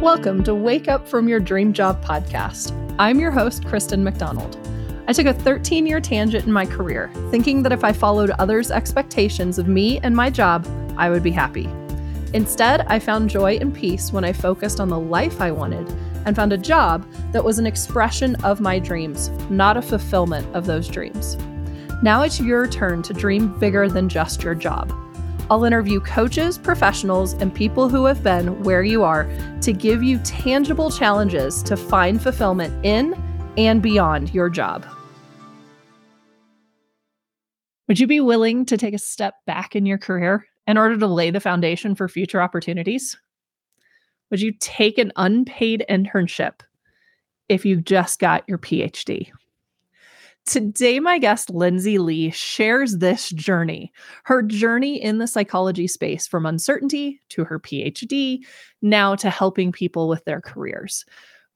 Welcome to Wake Up From Your Dream Job podcast. I'm your host, Kristen MacDonald. I took a 13 year tangent in my career, thinking that if I followed others' expectations of me and my job, I would be happy. Instead, I found joy and peace when I focused on the life I wanted and found a job that was an expression of my dreams, not a fulfillment of those dreams. Now it's your turn to dream bigger than just your job. I'll interview coaches, professionals, and people who have been where you are to give you tangible challenges to find fulfillment in and beyond your job. Would you be willing to take a step back in your career in order to lay the foundation for future opportunities? Would you take an unpaid internship if you just got your PhD? Today, my guest, Lindsey Lee, shares this journey her journey in the psychology space from uncertainty to her PhD, now to helping people with their careers.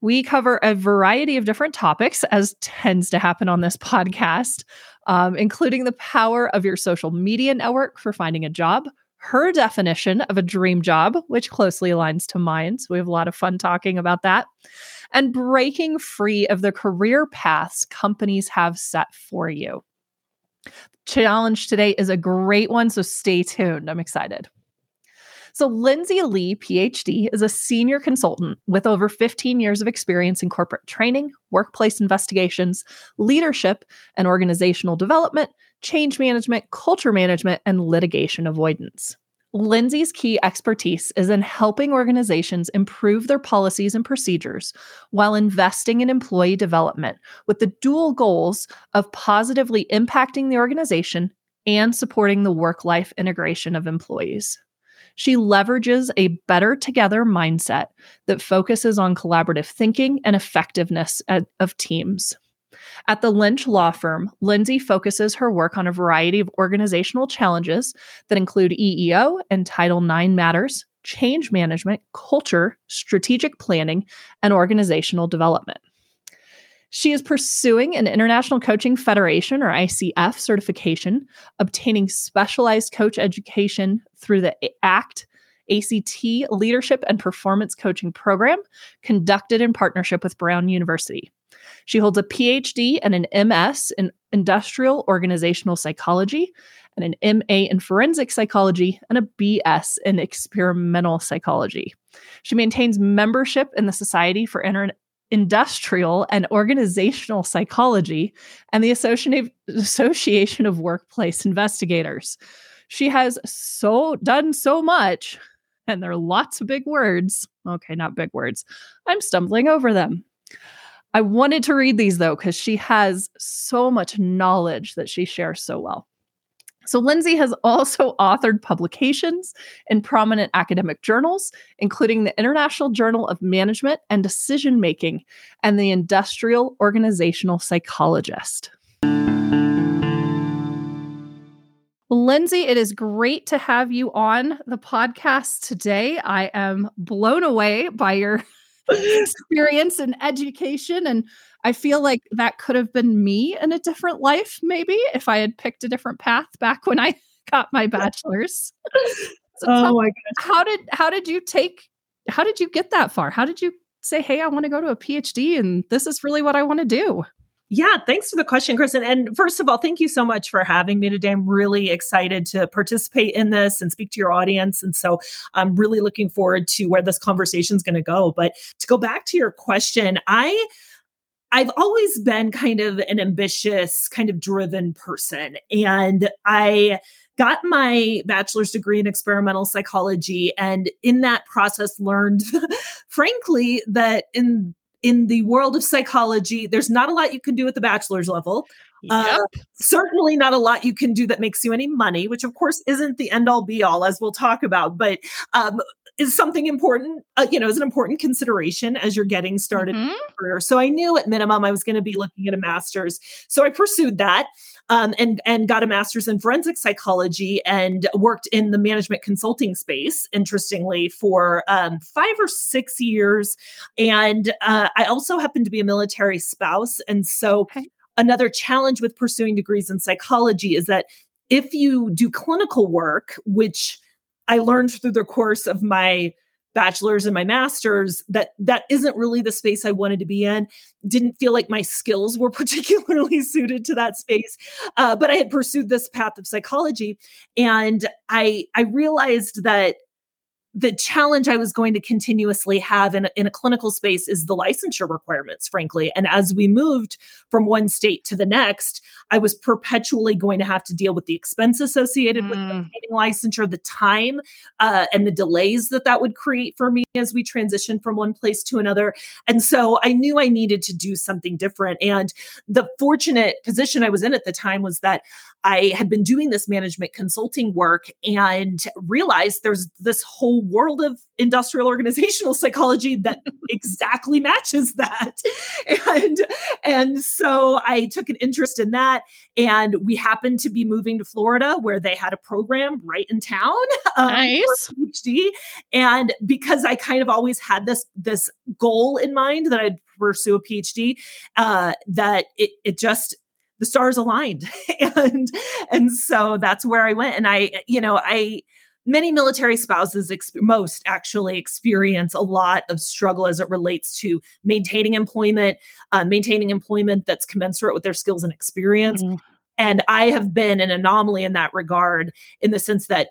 We cover a variety of different topics, as tends to happen on this podcast, um, including the power of your social media network for finding a job, her definition of a dream job, which closely aligns to mine. So we have a lot of fun talking about that and breaking free of the career paths companies have set for you. Challenge today is a great one, so stay tuned. I'm excited. So, Lindsey Lee, PhD, is a senior consultant with over 15 years of experience in corporate training, workplace investigations, leadership and organizational development, change management, culture management, and litigation avoidance. Lindsey's key expertise is in helping organizations improve their policies and procedures while investing in employee development with the dual goals of positively impacting the organization and supporting the work life integration of employees. She leverages a better together mindset that focuses on collaborative thinking and effectiveness of teams. At the Lynch Law Firm, Lindsey focuses her work on a variety of organizational challenges that include EEO and Title IX matters, change management, culture, strategic planning, and organizational development. She is pursuing an International Coaching Federation or ICF certification, obtaining specialized coach education through the ACT ACT Leadership and Performance Coaching Program conducted in partnership with Brown University. She holds a PhD and an MS in industrial organizational psychology and an MA in forensic psychology and a BS in experimental psychology. She maintains membership in the Society for Inter- Industrial and Organizational Psychology and the Association of Workplace Investigators. She has so done so much, and there are lots of big words. Okay, not big words. I'm stumbling over them. I wanted to read these though, because she has so much knowledge that she shares so well. So, Lindsey has also authored publications in prominent academic journals, including the International Journal of Management and Decision Making and the Industrial Organizational Psychologist. Lindsey, it is great to have you on the podcast today. I am blown away by your experience and education. And I feel like that could have been me in a different life, maybe if I had picked a different path back when I got my bachelor's. so oh my goodness. How did how did you take how did you get that far? How did you say, hey, I want to go to a PhD and this is really what I want to do? Yeah, thanks for the question, Kristen. And first of all, thank you so much for having me today. I'm really excited to participate in this and speak to your audience. And so I'm really looking forward to where this conversation is going to go. But to go back to your question, I I've always been kind of an ambitious, kind of driven person. And I got my bachelor's degree in experimental psychology and in that process learned frankly that in in the world of psychology, there's not a lot you can do at the bachelor's level. Uh, yep. Uh, certainly not a lot you can do that makes you any money, which of course isn't the end all be all, as we'll talk about, but um, is something important, uh, you know, is an important consideration as you're getting started mm-hmm. career. So I knew at minimum I was going to be looking at a master's. So I pursued that um, and and got a master's in forensic psychology and worked in the management consulting space. Interestingly, for um, five or six years, and uh, I also happened to be a military spouse, and so. Okay. Another challenge with pursuing degrees in psychology is that if you do clinical work, which I learned through the course of my bachelor's and my master's that that isn't really the space I wanted to be in. Didn't feel like my skills were particularly suited to that space, uh, but I had pursued this path of psychology, and I I realized that the challenge I was going to continuously have in a, in a clinical space is the licensure requirements, frankly. And as we moved from one state to the next, I was perpetually going to have to deal with the expense associated mm. with obtaining licensure, the time uh, and the delays that that would create for me as we transitioned from one place to another. And so I knew I needed to do something different. And the fortunate position I was in at the time was that I had been doing this management consulting work and realized there's this whole world of industrial organizational psychology that exactly matches that. And and so I took an interest in that and we happened to be moving to Florida where they had a program right in town. Um, nice. PhD. And because I kind of always had this this goal in mind that I'd pursue a PhD, uh, that it it just the stars aligned. And and so that's where i went. And i you know i many military spouses most actually experience a lot of struggle as it relates to maintaining employment uh, maintaining employment that's commensurate with their skills and experience. Mm-hmm. And I have been an anomaly in that regard, in the sense that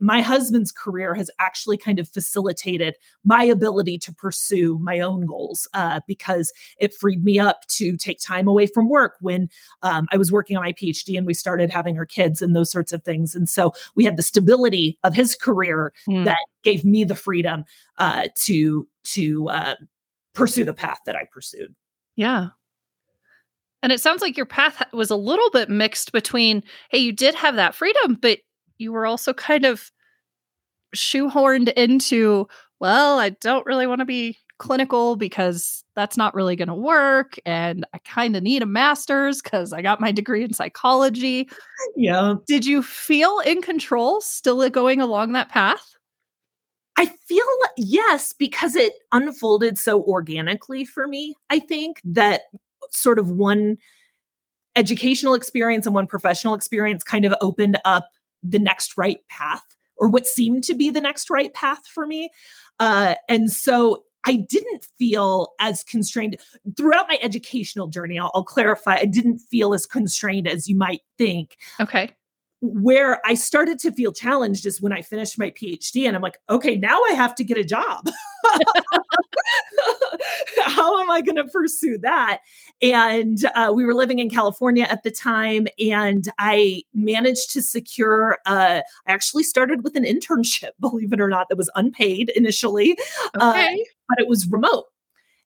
my husband's career has actually kind of facilitated my ability to pursue my own goals uh, because it freed me up to take time away from work when um, I was working on my PhD and we started having our kids and those sorts of things. And so we had the stability of his career mm. that gave me the freedom uh, to to uh, pursue the path that I pursued. Yeah. And it sounds like your path was a little bit mixed between, hey, you did have that freedom, but you were also kind of shoehorned into, well, I don't really want to be clinical because that's not really going to work. And I kind of need a master's because I got my degree in psychology. Yeah. Did you feel in control still going along that path? I feel yes, because it unfolded so organically for me. I think that sort of one educational experience and one professional experience kind of opened up the next right path or what seemed to be the next right path for me. Uh, and so I didn't feel as constrained throughout my educational journey. I'll, I'll, clarify, I didn't feel as constrained as you might think. Okay. Where I started to feel challenged is when I finished my PhD and I'm like, okay, now I have to get a job. How am I going to pursue that? And uh, we were living in California at the time, and I managed to secure. Uh, I actually started with an internship, believe it or not, that was unpaid initially, uh, okay. uh, but it was remote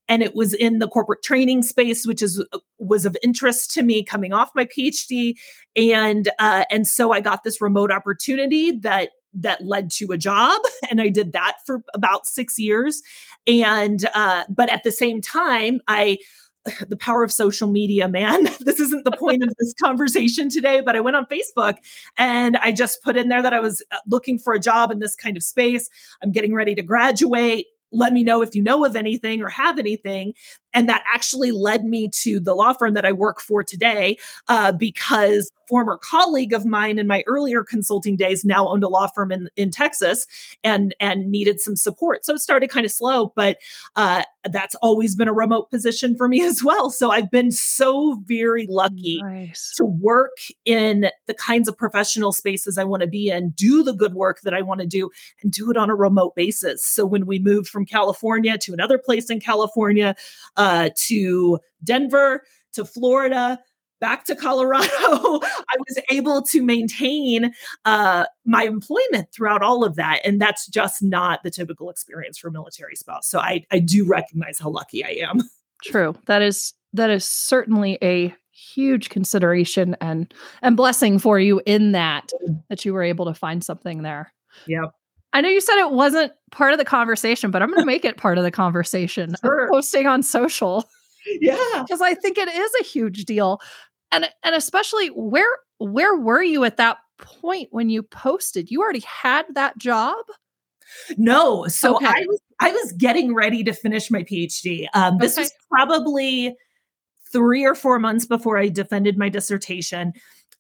and it was in the corporate training space which is uh, was of interest to me coming off my phd and uh, and so i got this remote opportunity that that led to a job and i did that for about six years and uh, but at the same time i the power of social media, man. this isn't the point of this conversation today, but I went on Facebook and I just put in there that I was uh, looking for a job in this kind of space. I'm getting ready to graduate let me know if you know of anything or have anything. And that actually led me to the law firm that I work for today uh, because former colleague of mine in my earlier consulting days now owned a law firm in, in Texas and and needed some support. So it started kind of slow, but uh, that's always been a remote position for me as well. So I've been so very lucky nice. to work in the kinds of professional spaces I want to be in, do the good work that I want to do, and do it on a remote basis. So when we moved from California to another place in California, uh, to Denver, to Florida, back to Colorado, I was able to maintain uh, my employment throughout all of that. And that's just not the typical experience for a military spouse. So I, I do recognize how lucky I am. True. That is that is certainly a huge consideration and and blessing for you in that mm. that you were able to find something there. Yeah. I know you said it wasn't part of the conversation, but I'm going to make it part of the conversation. Sure. Posting on social. Yeah. Because I think it is a huge deal. And and especially where where were you at that point when you posted? You already had that job? No. So okay. I was I was getting ready to finish my PhD. Um, this okay. was probably three or four months before I defended my dissertation.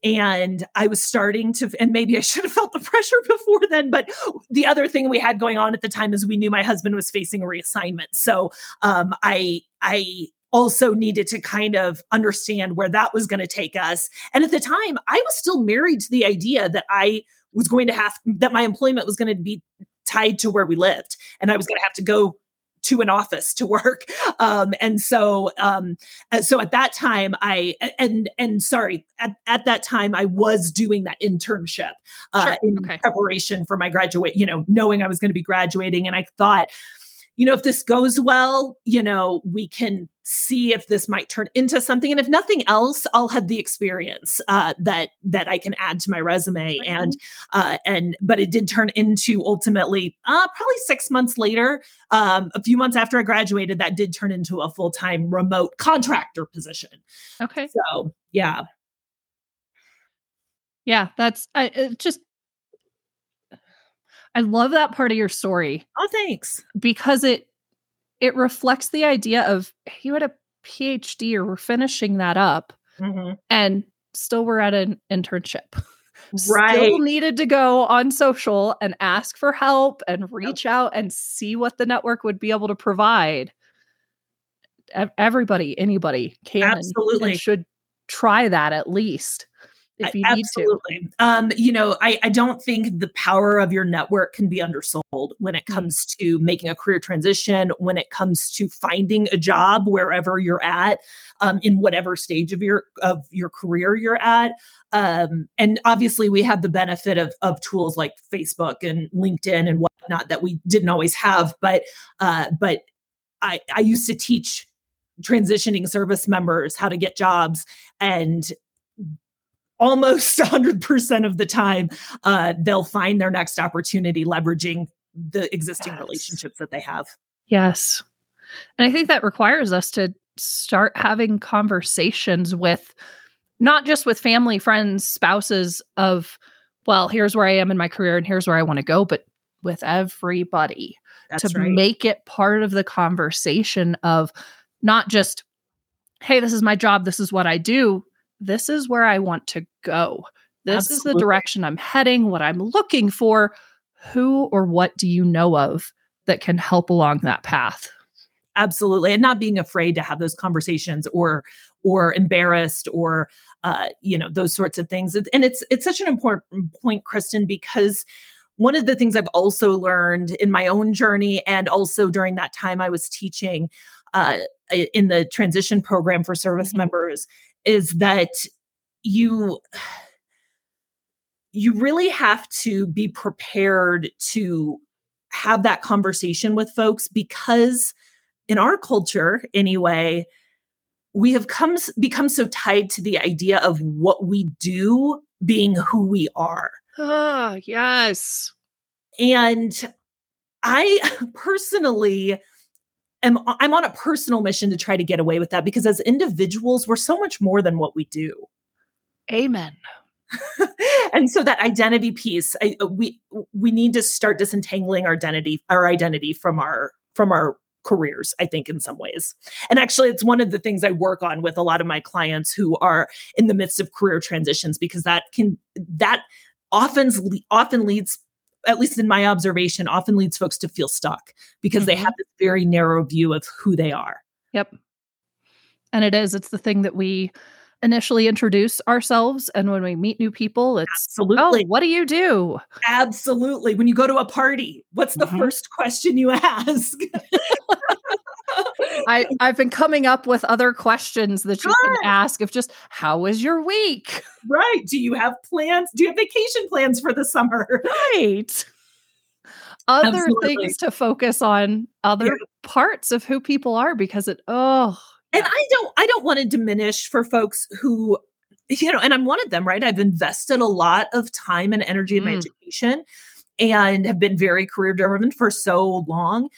And I was starting to, and maybe I should have felt the pressure before then. But the other thing we had going on at the time is we knew my husband was facing a reassignment. So um, I, I also needed to kind of understand where that was going to take us. And at the time, I was still married to the idea that I was going to have that my employment was going to be tied to where we lived and I was going to have to go to an office to work um, and so um, uh, so at that time i and and sorry at, at that time i was doing that internship uh, sure. in okay. preparation for my graduate you know knowing i was going to be graduating and i thought you know, if this goes well, you know, we can see if this might turn into something. And if nothing else, I'll have the experience uh, that that I can add to my resume. Mm-hmm. And uh, and but it did turn into ultimately uh, probably six months later, um, a few months after I graduated, that did turn into a full time remote contractor position. Okay. So yeah. Yeah, that's I, just I love that part of your story. Oh, thanks. Because it it reflects the idea of you had a PhD or we're finishing that up mm-hmm. and still we're at an internship. Right. Still needed to go on social and ask for help and reach yep. out and see what the network would be able to provide. Everybody, anybody can absolutely and should try that at least if you Absolutely. need to. Um, you know, I, I don't think the power of your network can be undersold when it mm. comes to making a career transition, when it comes to finding a job wherever you're at, um, in whatever stage of your of your career you're at. Um, and obviously we have the benefit of of tools like Facebook and LinkedIn and whatnot that we didn't always have, but uh, but I, I used to teach transitioning service members how to get jobs and almost 100% of the time uh, they'll find their next opportunity leveraging the existing yes. relationships that they have yes and i think that requires us to start having conversations with not just with family friends spouses of well here's where i am in my career and here's where i want to go but with everybody That's to right. make it part of the conversation of not just hey this is my job this is what i do this is where I want to go. This Absolutely. is the direction I'm heading, what I'm looking for. Who or what do you know of that can help along that path? Absolutely. And not being afraid to have those conversations or or embarrassed or uh, you know, those sorts of things. And it's it's such an important point, Kristen, because one of the things I've also learned in my own journey and also during that time I was teaching uh, in the transition program for service mm-hmm. members is that you you really have to be prepared to have that conversation with folks because in our culture anyway we have come become so tied to the idea of what we do being who we are. Oh yes. And i personally am I'm on a personal mission to try to get away with that because as individuals, we're so much more than what we do. Amen. and so that identity piece, I, uh, we we need to start disentangling our identity, our identity from our from our careers i think in some ways and actually it's one of the things i work on with a lot of my clients who are in the midst of career transitions because that can that often often leads at least in my observation, often leads folks to feel stuck because mm-hmm. they have this very narrow view of who they are. Yep. And it is, it's the thing that we initially introduce ourselves. And when we meet new people, it's absolutely oh, what do you do? Absolutely. When you go to a party, what's the mm-hmm. first question you ask? I, I've been coming up with other questions that you can ask of just how was your week? Right. Do you have plans? Do you have vacation plans for the summer? Right. Other Absolutely. things to focus on, other yeah. parts of who people are because it, oh. And I don't, I don't want to diminish for folks who, you know, and I'm one of them, right? I've invested a lot of time and energy in my mm. education and have been very career driven for so long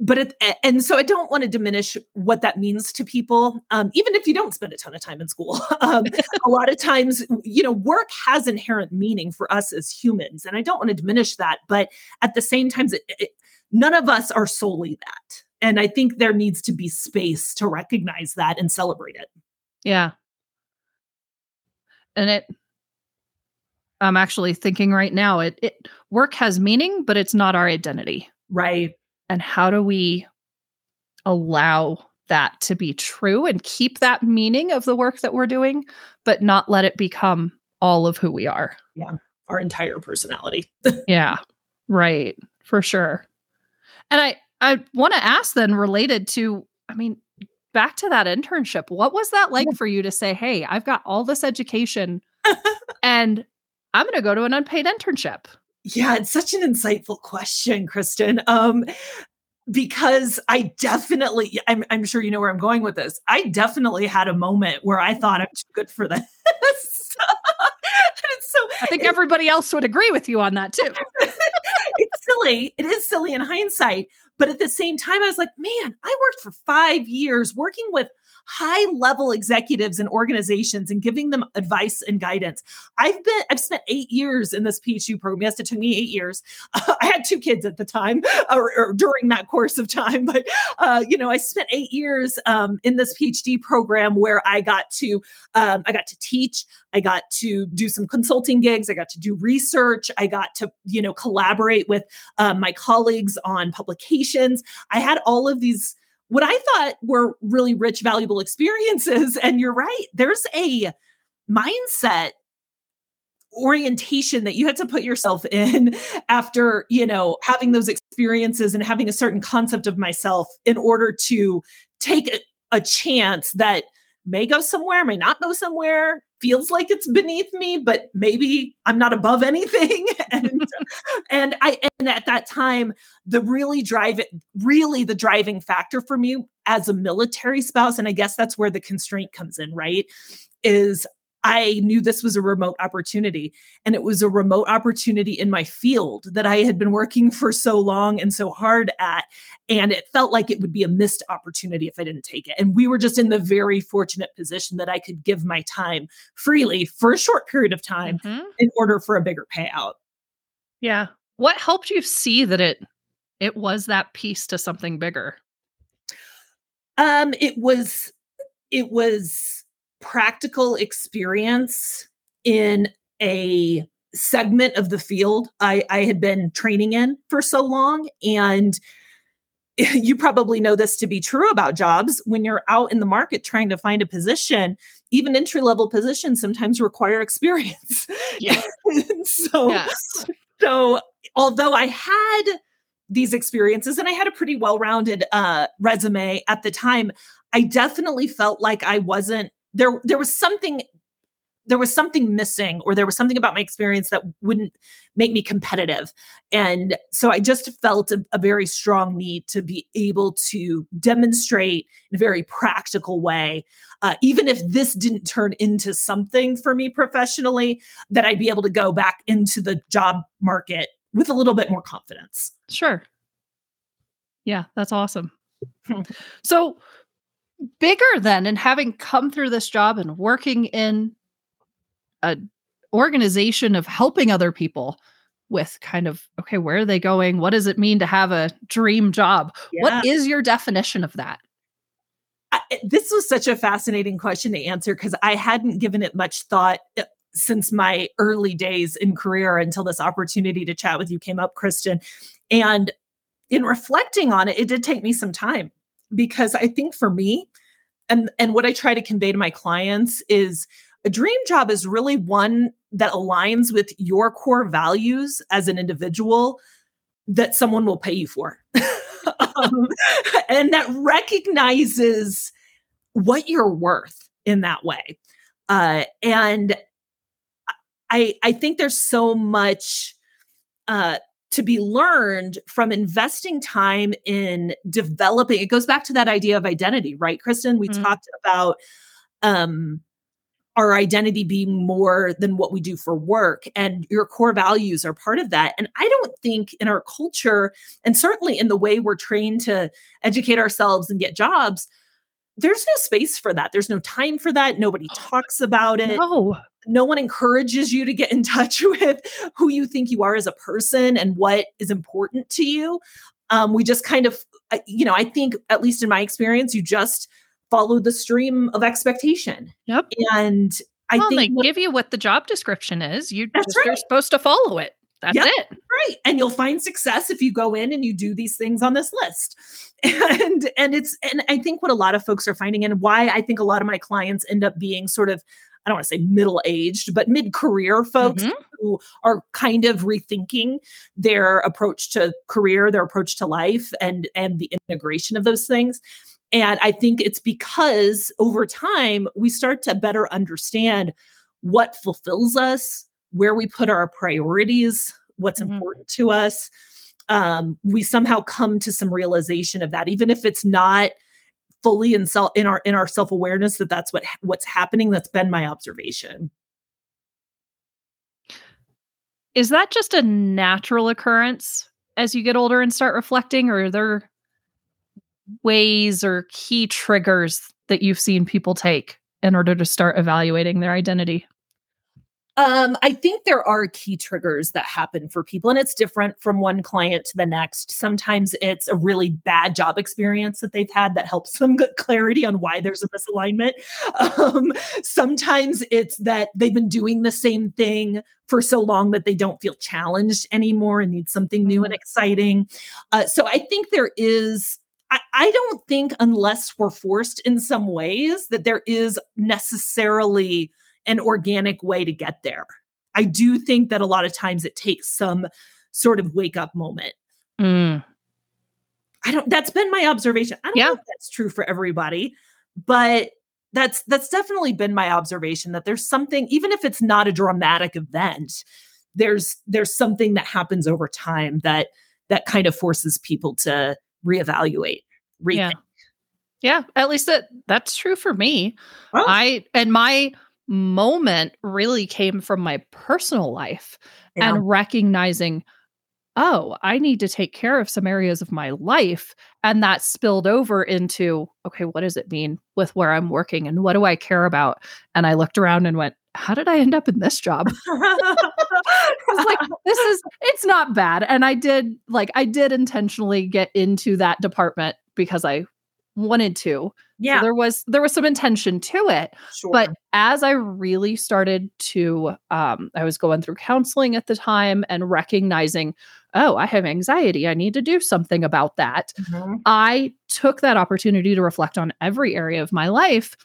but it, and so I don't want to diminish what that means to people, um, even if you don't spend a ton of time in school. Um, a lot of times, you know, work has inherent meaning for us as humans, and I don't want to diminish that. But at the same time, it, it, none of us are solely that, and I think there needs to be space to recognize that and celebrate it. Yeah, And it I'm actually thinking right now it, it work has meaning, but it's not our identity. Right. And how do we allow that to be true and keep that meaning of the work that we're doing, but not let it become all of who we are? Yeah. Our entire personality. yeah. Right. For sure. And I I want to ask then related to I mean back to that internship. What was that like for you to say, "Hey, I've got all this education and I'm going to go to an unpaid internship?" Yeah, it's such an insightful question, Kristen. Um, because I definitely, I'm, I'm sure you know where I'm going with this. I definitely had a moment where I thought I'm too good for this. so I think everybody else would agree with you on that too. it's silly. It is silly in hindsight. But at the same time, I was like, man, I worked for five years working with high level executives and organizations and giving them advice and guidance. I've been I've spent 8 years in this PhD program. Yes, it took me 8 years. Uh, I had two kids at the time or, or during that course of time, but uh, you know, I spent 8 years um, in this PhD program where I got to um, I got to teach, I got to do some consulting gigs, I got to do research, I got to, you know, collaborate with um, my colleagues on I had all of these what I thought were really rich, valuable experiences. And you're right, there's a mindset orientation that you had to put yourself in after you know having those experiences and having a certain concept of myself in order to take a, a chance that may go somewhere, may not go somewhere, feels like it's beneath me, but maybe I'm not above anything. and and I and at that time, the really drive really the driving factor for me as a military spouse, and I guess that's where the constraint comes in, right? Is I knew this was a remote opportunity and it was a remote opportunity in my field that I had been working for so long and so hard at. And it felt like it would be a missed opportunity if I didn't take it. And we were just in the very fortunate position that I could give my time freely for a short period of time mm-hmm. in order for a bigger payout. Yeah. What helped you see that it it was that piece to something bigger? Um it was it was practical experience in a segment of the field I, I had been training in for so long. And you probably know this to be true about jobs when you're out in the market trying to find a position even entry level positions sometimes require experience yeah. so yes. so although i had these experiences and i had a pretty well-rounded uh, resume at the time i definitely felt like i wasn't there there was something there was something missing or there was something about my experience that wouldn't make me competitive. And so i just felt a, a, very strong need to be able to demonstrate in a very practical way uh, even if this didn't turn into something for me professionally that i'd be able to go back into the job market with a little bit more confidence. Sure. Yeah that's awesome. So bigger than and having come through this job and working in a organization of helping other people with kind of okay where are they going? What does it mean to have a dream job? Yeah. what is your definition of that? I, this was such a fascinating question to answer because i hadn't given it much thought uh, since my early days in career until this opportunity to chat with you came up kristen. And in reflecting on it it did take me some time because I think for me, and and what I try to convey to my clients is a dream job is really one that aligns with your core values as an individual that someone will pay you for. um, and that recognizes what you're worth in that way. Uh, and I I think there's so much uh, to be learned from investing time in developing it goes back to that idea of identity right kristen we mm-hmm. talked about um our identity being more than what we do for work and your core values are part of that and i don't think in our culture and certainly in the way we're trained to educate ourselves and get jobs there's no space for that there's no time for that nobody talks about it no no one encourages you to get in touch with who you think you are as a person and what is important to you. Um, we just kind of, you know, I think, at least in my experience, you just follow the stream of expectation. Yep. And I well, think they what- give you what the job description is. You That's just you're supposed to follow it. That's Yep. it. right and you'll find success if you go in and you do these things on this list and and it's and i think what a lot of folks are finding and why i think a lot of my clients end up being sort of i don't want to say middle aged but mid career folks Mhm. who are kind of rethinking their approach to career their approach to life and and the integration of those things and i think it's because over time we start to better understand what fulfills us where we put our priorities what's Mhm. important to us um, we somehow come to some realization of that even if it's not fully in self in our in our self-awareness that that's what what's happening that's been my observation Is that just a natural occurrence as you get older and start reflecting, or are there ways or key triggers that you've seen people take in order to start evaluating their identity? Um, I think there are key triggers that happen for people, and it's different from one client to the next. Sometimes it's a really bad job experience that they've had that helps them get clarity on why there's a misalignment. Um, sometimes it's that they've been doing the same thing for so long that they don't feel challenged anymore and need something new and exciting. Uh, so I think there is. I, I don't think, unless we're forced in some ways, that there is necessarily an organic way to get there. I do think that a lot of times it takes some sort of wake up moment. Mm, I don't that's been my observation. I don't Yeah. know if that's true for everybody, but that's that's definitely been my observation that there's something even if it's not a dramatic event, there's there's something that happens over time that that kind of forces people to reevaluate. Rethink. Yeah. Yeah, at least that that's true for me. Oh. I and my moment really came from my personal life Yeah. and recognizing oh, I need to take care of some areas of my life and that spilled over into okay, what does it mean with where I'm working and what do I care about? And I looked around and went, how did I end up in this job? It's like this is it's not bad and i did like i did intentionally get into that department because i wanted to. So yeah, there was there was some intention to it sure. but as i really started to um i was going through counseling at the time and recognizing oh i have anxiety. I need to do something about that Mhm. i took that opportunity to reflect on every area of my life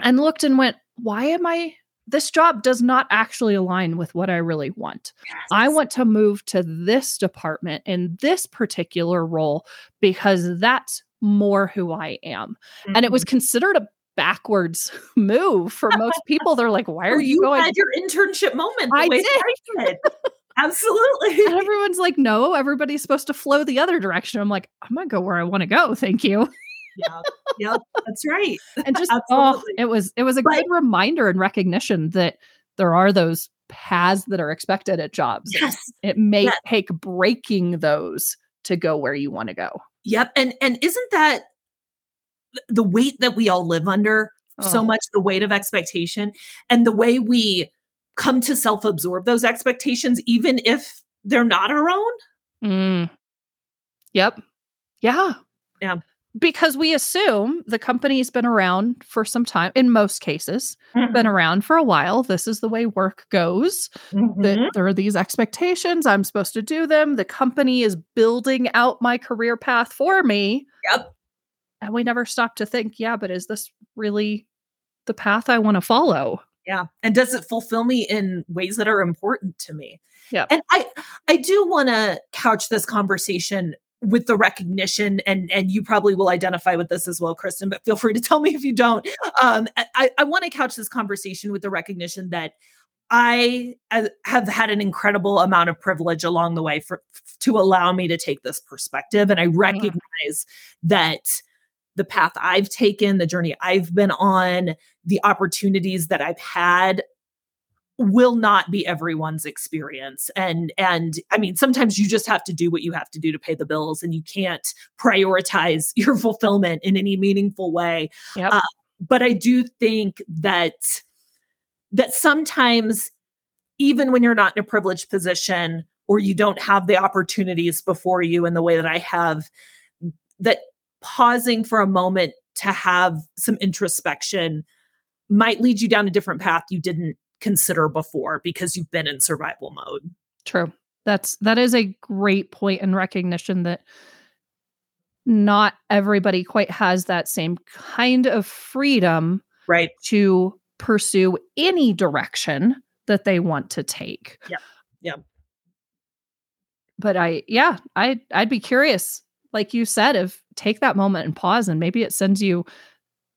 and looked and went why am i this job does not actually align with what i really want. I want to move to this department in this particular role because that's more who I am. And it was Mhm. considered a backwards move for most people. They're like, why are Oh, you, going? You had your internship moment. I did. I did. Absolutely. And everyone's like, no, everybody's supposed to flow the other direction. I'm like, I'm gonna go where I want to go. Thank you. yeah, yep, that's right. And just oh, it was it was a But- good reminder and recognition that there are those paths that are expected at jobs. Yes. It may Yes. take breaking those to go where you want to go. Yep. And and isn't that the weight that we all live under? So Oh. much the weight of expectation and the way we come to self-absorb those expectations, even if they're not our own. Mm. Yep. Yeah. Yeah. Because we assume the company's been around for some time, in most cases, Mm-hmm. been around for a while. This is the way work goes. Mhm. That there are these expectations. I'm supposed to do them. The company is building out my career path for me. Yep. And we never stop to think, yeah, but is this really the path I want to follow? Yeah. And does it fulfill me in ways that are important to me? Yep. And I I do want to couch this conversation with the recognition and and you probably will identify with this as well kristen but feel free to tell me if you don't. Um i i want to couch this conversation with the recognition that i uh, have had an incredible amount of privilege along the way for to allow me to take this perspective and i recognize that the path i've taken the journey i've been on the opportunities that i've had will not be everyone's experience and and i mean sometimes you just have to do what you have to do to pay the bills and you can't prioritize your fulfillment in any meaningful way Yep. Uh, but i do think that that sometimes even when you're not in a privileged position or you don't have the opportunities before you in the way that i have that pausing for a moment to have some introspection might lead you down a different path you didn't consider before because you've been in survival mode. True. That's that is a great and recognition that not everybody quite has that same kind of freedom right to pursue any direction that they want to take. Yeah. Yeah. But I yeah, I I'd be curious like you said if take that moment and pause and maybe it sends you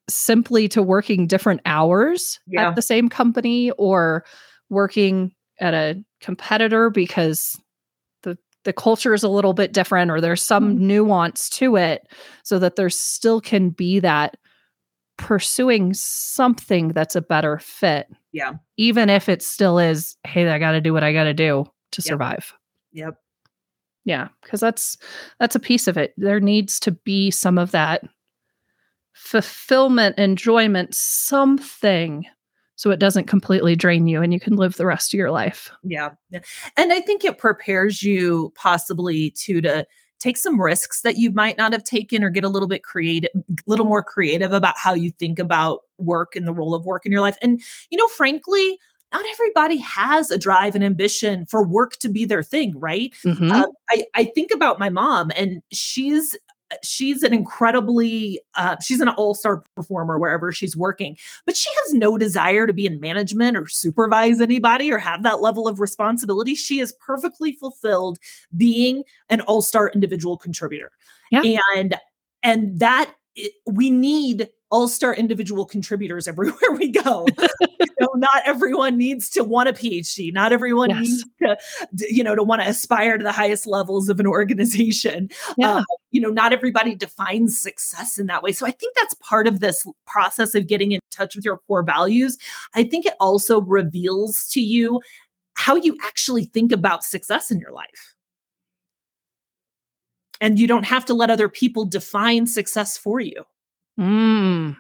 simply to working different hours yeah. at the same company or working at a competitor because the the culture is a little bit different or there's some mm-hmm. nuance to it so that there still can be that pursuing something that's a better fit. Yeah. Even if it still is, hey, I got to do what I got to do to yep. survive. Yep. Yeah, cuz that's that's a piece of it. There needs to be some of that fulfillment, enjoyment, something so it doesn't completely drain you and you can live the rest of your life. Yeah. And I think it prepares you possibly to to take some risks that you might not have taken or get a little bit creative a little more creative about how you think about work and the role of work in your life. And you know, frankly, not everybody has a drive and ambition for work to be their thing, right? Mm-hmm. Uh, I, I think about my mom, and she's she's an incredibly uh, she's an all-star performer wherever she's working but she has no desire to be in management or supervise anybody or have that level of responsibility she is perfectly fulfilled being an all-star individual contributor yeah. and and that we need all-star individual contributors everywhere we go. you know, not everyone needs to want a PhD. Not everyone yes. needs to, you know, to want to aspire to the highest levels of an organization. Yeah. Uh, you know, not everybody defines success in that way. So I think that's part of this process of getting in touch with your core values. I think it also reveals to you how you actually think about success in your life. And you don't have to let other people define success for you. Mm.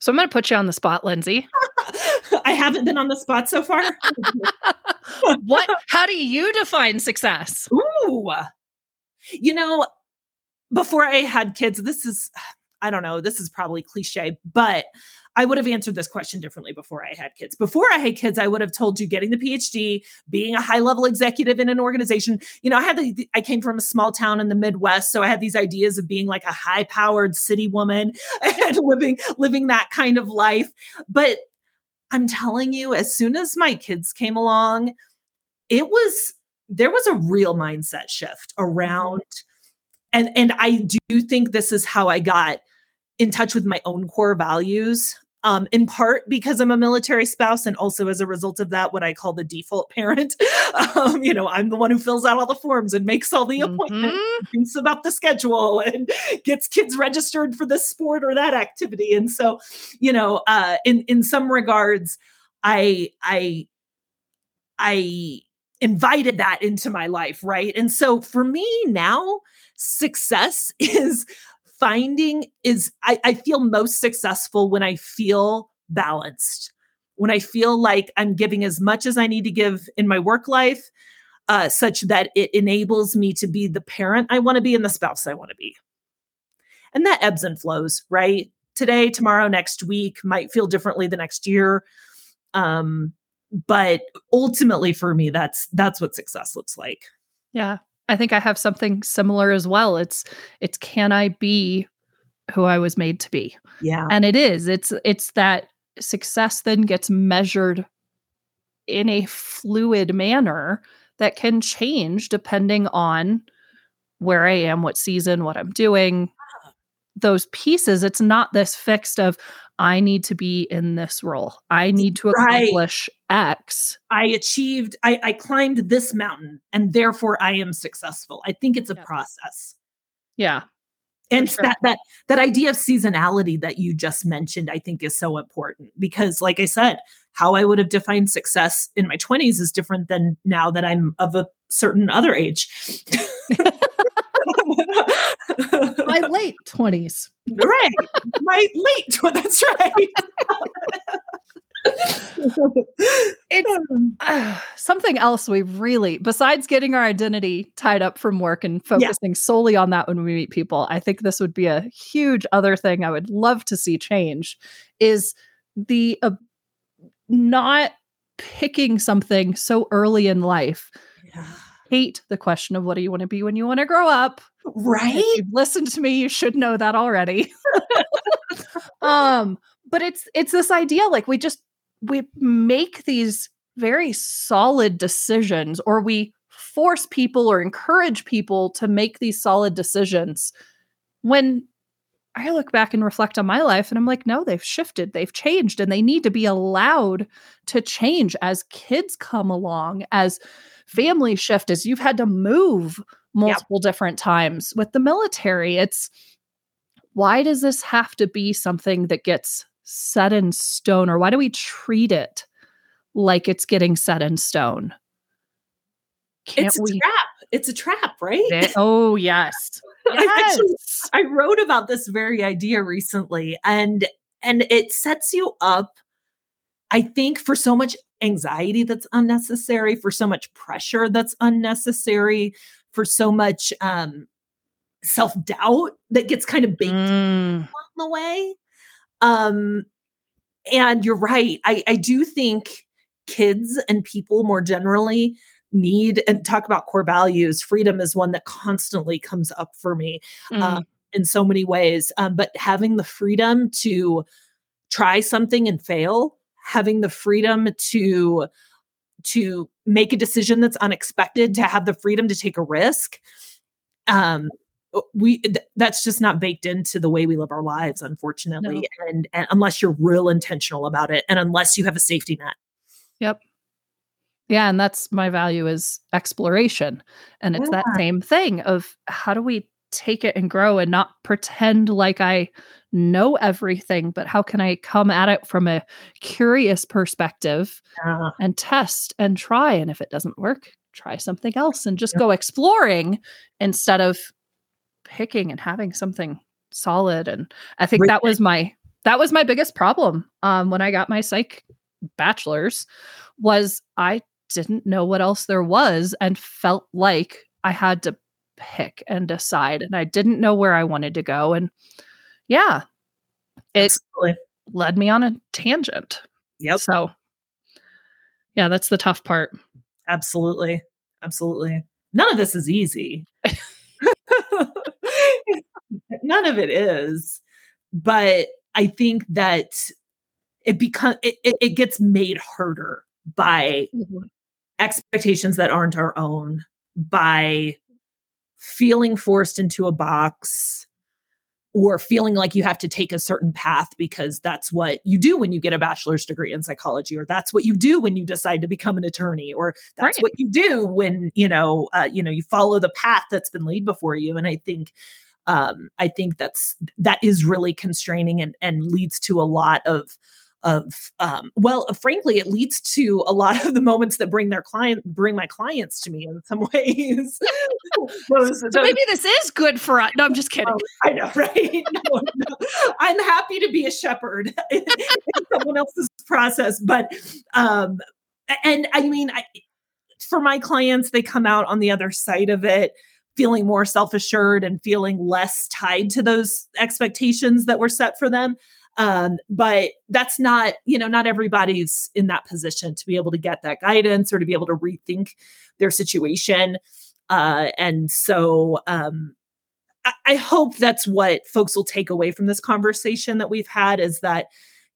So I'm going to put you on the spot, Lindsey. I haven't been on the spot so far. what? How do you define success? Ooh, you know, before I had kids, this is, I don't know, this is probably cliche, but I would have answered this question differently before I had kids. Before I had kids, I would have told you getting the PhD, being a high level executive in an organization. You know, I had the, I came from a small town in the Midwest, so I had these ideas of being like a high powered city woman and living living that kind of life. But I'm telling you, as soon as my kids came along, it was there was a real mindset shift around and and I do think this is how I got in touch with my own core values um, in part because I'm a military spouse, and also as a result of that, what I call the default parent. Um, you know, I'm the one who fills out all the forms and makes all the appointments, mm-hmm. thinks about the schedule, and gets kids registered for this sport or that activity. And so, you know, uh, in in some regards, I I I invited that into my life, right? And so for me now, success is finding is I, I feel most successful when I feel balanced, when I feel like I'm giving as much as I need to give in my work life, uh, such that it enables me to be the parent I want to be and the spouse I want to be. And that ebbs and flows, right? Today, tomorrow, next week might feel differently the next year. Um, but ultimately for me, that's that's what success looks like. Yeah. I think I have something similar as well. It's it's can I be who I was made to be? Yeah. And it is. It's it's that success then gets measured in a fluid manner that can change depending on where I am, what season, what I'm doing. Ah. Those pieces, it's not this fixed of I need to be in this role. I need to accomplish. X. I achieved, I, I, climbed this mountain and therefore I am successful. I think it's a process. Yeah. And sure. that that that idea of seasonality that you just mentioned, I think is so important because, like I said, how I would have defined success in my 20s is different than now that I'm of a certain other age. my late 20s. Right. My late, that's right. it's uh, something else we really, besides getting our identity tied up from work and focusing yeah. solely on that when we meet people, I think this would be a huge other thing I would love to see change is the uh, not picking something so early in life. Yeah. Hate the question of what do you want to be when you want to grow up? Right. Listened to me, you should know that already. um, but it's it's this idea like we just we make these very solid decisions or we force people or encourage people to make these solid decisions when I look back and reflect on my life and I'm like, no, they've shifted, they've changed, and they need to be allowed to change as kids come along, as families shift, is you've had to move multiple yep. different times with the military. It's why does this have to be something that gets set in stone or why do we treat it like it's getting set in stone Can't it's a we... trap it's a trap right it, oh yes, yes. I, actually, I wrote about this very idea recently and and it sets you up i think for so much anxiety that's unnecessary for so much pressure that's unnecessary for so much um self-doubt that gets kind of baked mm. along the way um, and you're right. I, I do think kids and people more generally need and talk about core values. Freedom is one that constantly comes up for me mm. uh, in so many ways. Um, but having the freedom to try something and fail, having the freedom to to make a decision that's unexpected, to have the freedom to take a risk. Um, we th- that's just not baked into the way we live our lives unfortunately no. and, and unless you're real intentional about it and unless you have a safety net yep yeah and that's my value is exploration and it's yeah. that same thing of how do we take it and grow and not pretend like i know everything but how can i come at it from a curious perspective yeah. and test and try and if it doesn't work try something else and just go exploring instead of picking and having something solid and i think that was my that was my biggest problem um, when i got my psych bachelor's was i didn't know what else there was and felt like i had to pick and decide and i didn't know where i wanted to go and yeah it Absolutely. led me on a tangent yep so yeah that's the tough part absolutely absolutely none of this is easy none of it is. But I think that it becomes it, it, it, gets made harder by mm-hmm. expectations that aren't our own, by feeling forced into a box or feeling like you have to take a certain path because that's what you do when you get a bachelor's degree in psychology or that's what you do when you decide to become an attorney or that's right. what you do when you know uh, you know you follow the path that's been laid before you. And i think um, I think that's that is really constraining and and leads to a lot of of um, well frankly it leads to a lot of the moments that bring their client bring my clients to me in some ways those, so maybe this is good for us no i'm just kidding oh, i know right no, no. i'm happy to be a shepherd in someone else's process but um and i mean I, for my clients they come out on the other side of it feeling more self assured and feeling less tied to those expectations that were set for them. Um, but that's not, you know, not everybody's in that position to be able to get that guidance or to be able to rethink their situation. Uh, and so um, I, I hope that's what folks will take away from this conversation that we've had is that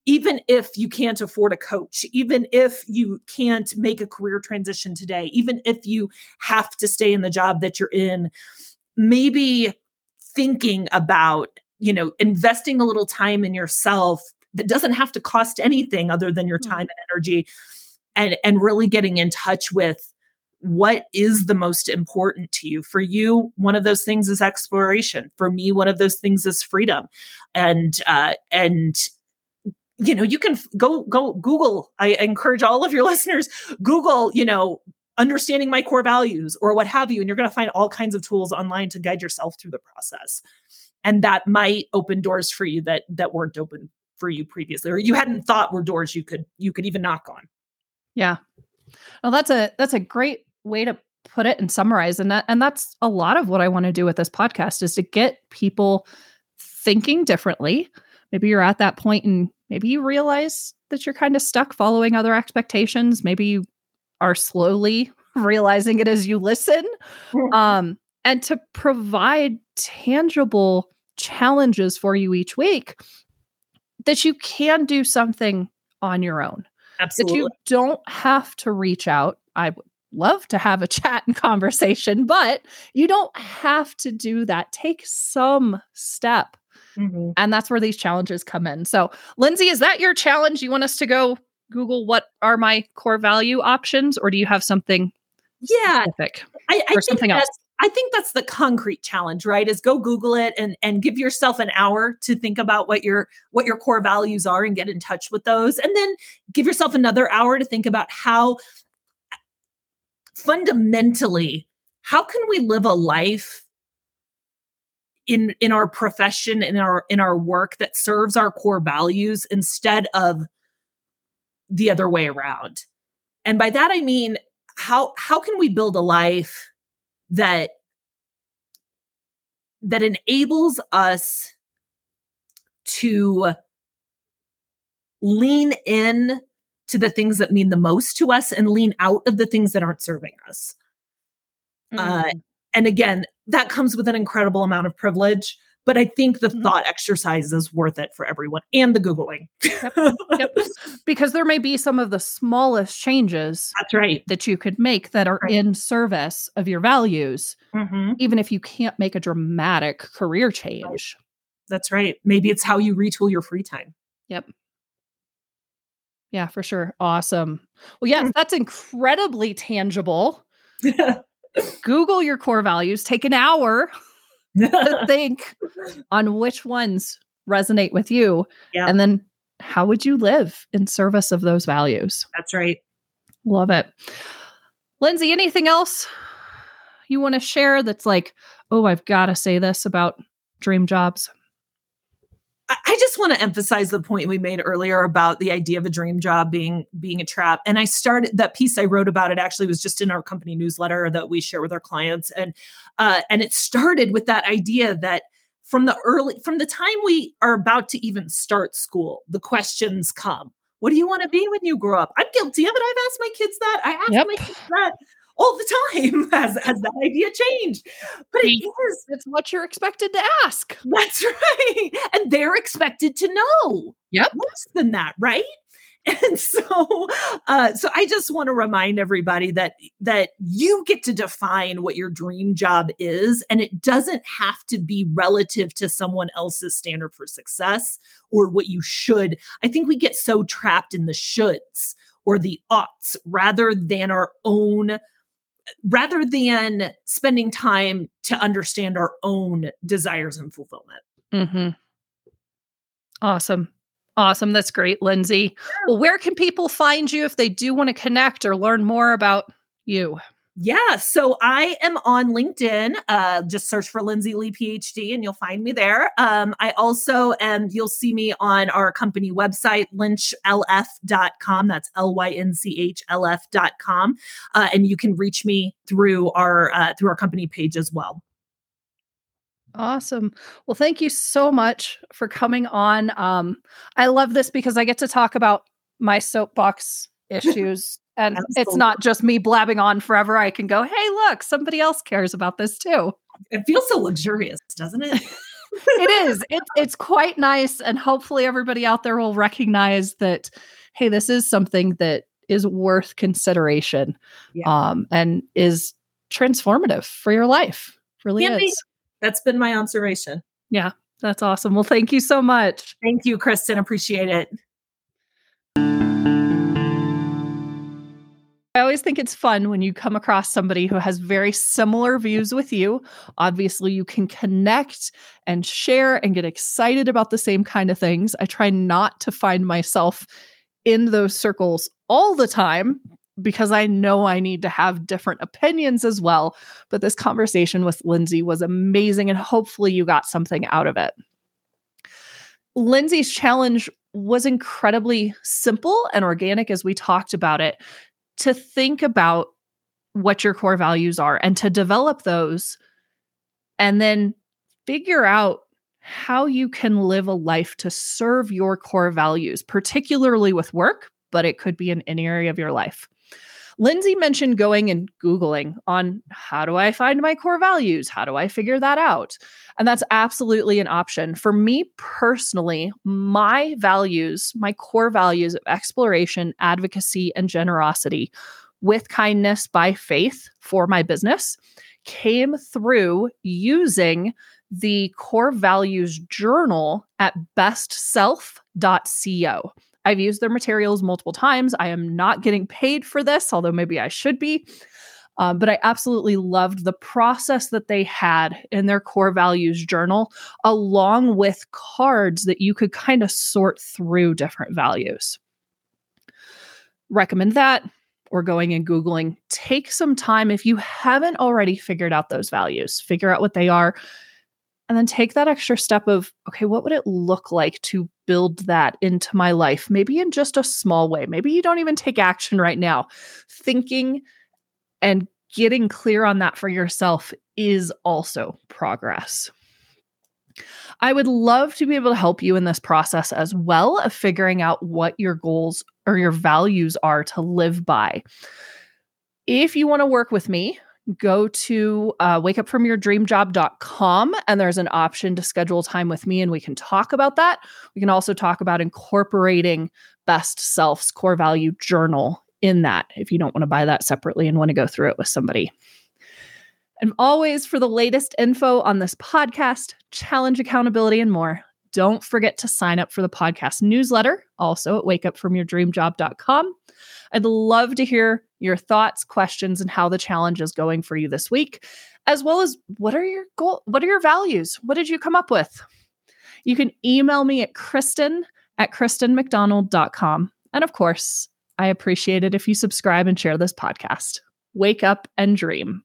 even if you can't afford a coach, even if you can't make a career transition today, even if you have to stay in the job that you're in, maybe thinking about, you know, investing a little time in yourself that doesn't have to cost anything other than your hmm. time and energy and and really getting in touch with what is the most important to you? For you one of those things is exploration. For me one of those things is freedom. And uh and you know you can go go google i encourage all of your listeners google you know understanding my core values or what have you and you're going to find all kinds of tools online to guide yourself through the process. And that might open doors for you that that weren't open for you previously or you hadn't thought were doors you could you could even knock on. Yeah. Well, that's a that's a great way to put it and summarize and that and that's a lot of what I want to do with this podcast is to get people thinking differently. Maybe you're at that point and maybe you realize that you're kind of stuck following other expectations. Maybe you are slowly realizing it as you listen. Um, and to provide tangible challenges for you each week that you can do something on your own. Absolutely. That you don't have to reach out. I would love to have a chat and conversation, but you don't have to do that. Take some step. Mm-hmm. And that's where these challenges come in. So, Lindsey, is that your challenge? You want us to go Google what are my core value options, or do you have something yeah, specific I, I or something else? I think that's the concrete challenge, right? Is go Google it and and give yourself an hour to think about what your what your core values are and get in touch with those, and then give yourself another hour to think about how fundamentally how can we live a life in in our profession in our in our work that serves our core values instead of the other way around? And by that i mean how how can we build a life that that enables us to lean in to the things that mean the most to us and lean out of the things that aren't serving us. Mm. Uh, and again, that comes with an incredible amount of privilege. But I think the mm-hmm. thought exercise is worth it for everyone and the Googling. yep. Yep. Because there may be some of the smallest changes That's right. that you could make that are right. in service of your values, mm-hmm. even if you can't make a dramatic career change. That's right. Maybe it's how you retool your free time. Yep. Yeah, for sure. Awesome. Well, yes, that's incredibly tangible. Google your core values, take an hour to think on which ones resonate with you. Yeah. And then how would you live in service of those values? That's right. Love it. Lindsey, anything else you want to share that's like, oh, I've got to say this about dream jobs? I just want to emphasize the point we made earlier about the idea of a dream job being being a trap. And I started that piece I wrote about it actually was just in our company newsletter that we share with our clients, and uh, and it started with that idea that from the early from the time we are about to even start school, the questions come. What do you want to be when you grow up? I'm guilty of it. I've asked my kids that. I asked yep. my kids that all the time has, has that idea changed. But it is. It's what you're expected to ask. That's right. And they're expected to know. Yep. Less than that, right? And so uh, so I just want to remind everybody that that you get to define what your dream job is and it doesn't have to be relative to someone else's standard for success or what you should. I think we get so trapped in the shoulds or the oughts rather than our own rather than spending time to understand our own desires and fulfillment. Mm-hmm. Awesome. Awesome. That's great, Lindsey. Well, where can people find you if they do want to connect or learn more about you? Yeah, so I am on LinkedIn. Uh, just search for Lindsey Lee PhD and you'll find me there. Um, I also am, you'll see me on our company website, lynchlf.com. That's L Y N C H L F.com. Uh, and you can reach me through our uh, through our company page as well. Awesome. Well, thank you so much for coming on. Um, I love this because I get to talk about my soapbox issues and Absolutely. it's not just me blabbing on forever. I can go, hey, look, somebody else cares about this too. It feels so luxurious, doesn't it? it is. It, it's quite nice. And hopefully, everybody out there will recognize that, hey, this is something that is worth consideration yeah. um, and is transformative for your life. Really is. That's been my observation. Yeah, that's awesome. Well, thank you so much. Thank you, Kristen. Appreciate it. I always think it's fun when you come across somebody who has very similar views with you. Obviously, you can connect and share and get excited about the same kind of things. I try not to find myself in those circles all the time because I know I need to have different opinions as well. But this conversation with Lindsey was amazing, and hopefully, you got something out of it. Lindsey's challenge was incredibly simple and organic as we talked about it to think about what your core values are and to develop those and then figure out how you can live a life to serve your core values, particularly with work, but it could be in any area of your life. Lindsey mentioned going and Googling on how do I find my core values? How do I figure that out? And that's absolutely an option. For me personally, my values, my core values of exploration, advocacy, and generosity with kindness by faith for my business came through using the core values journal at bestself.co. I've used their materials multiple times. I am not getting paid for this, although maybe I should be. Um, but I absolutely loved the process that they had in their core values journal, along with cards that you could kind of sort through different values. Recommend that or going and Googling. Take some time if you haven't already figured out those values, figure out what they are, and then take that extra step of, okay, what would it look like to build that into my life? Maybe in just a small way. Maybe you don't even take action right now. Thinking and getting clear on that for yourself is also progress. I would love to be able to help you in this process as well of figuring out what your goals or your values are to live by. If you want to work with me, go to uh, wakeupfromyourdreamjob.com and there's an option to schedule time with me and we can talk about that. We can also talk about incorporating Best Self's core value journal in that if you don't want to buy that separately and want to go through it with somebody. And always for the latest info on this podcast, challenge accountability, and more, don't forget to sign up for the podcast newsletter, also at wakeupfromyourdreamjob.com. I'd love to hear your thoughts, questions, and how the challenge is going for you this week, as well as what are your goal, what are your values? What did you come up with? You can email me at Kristen at KristenMacDonald.com. And of course, I appreciate it if you subscribe and share this podcast. Wake up and dream.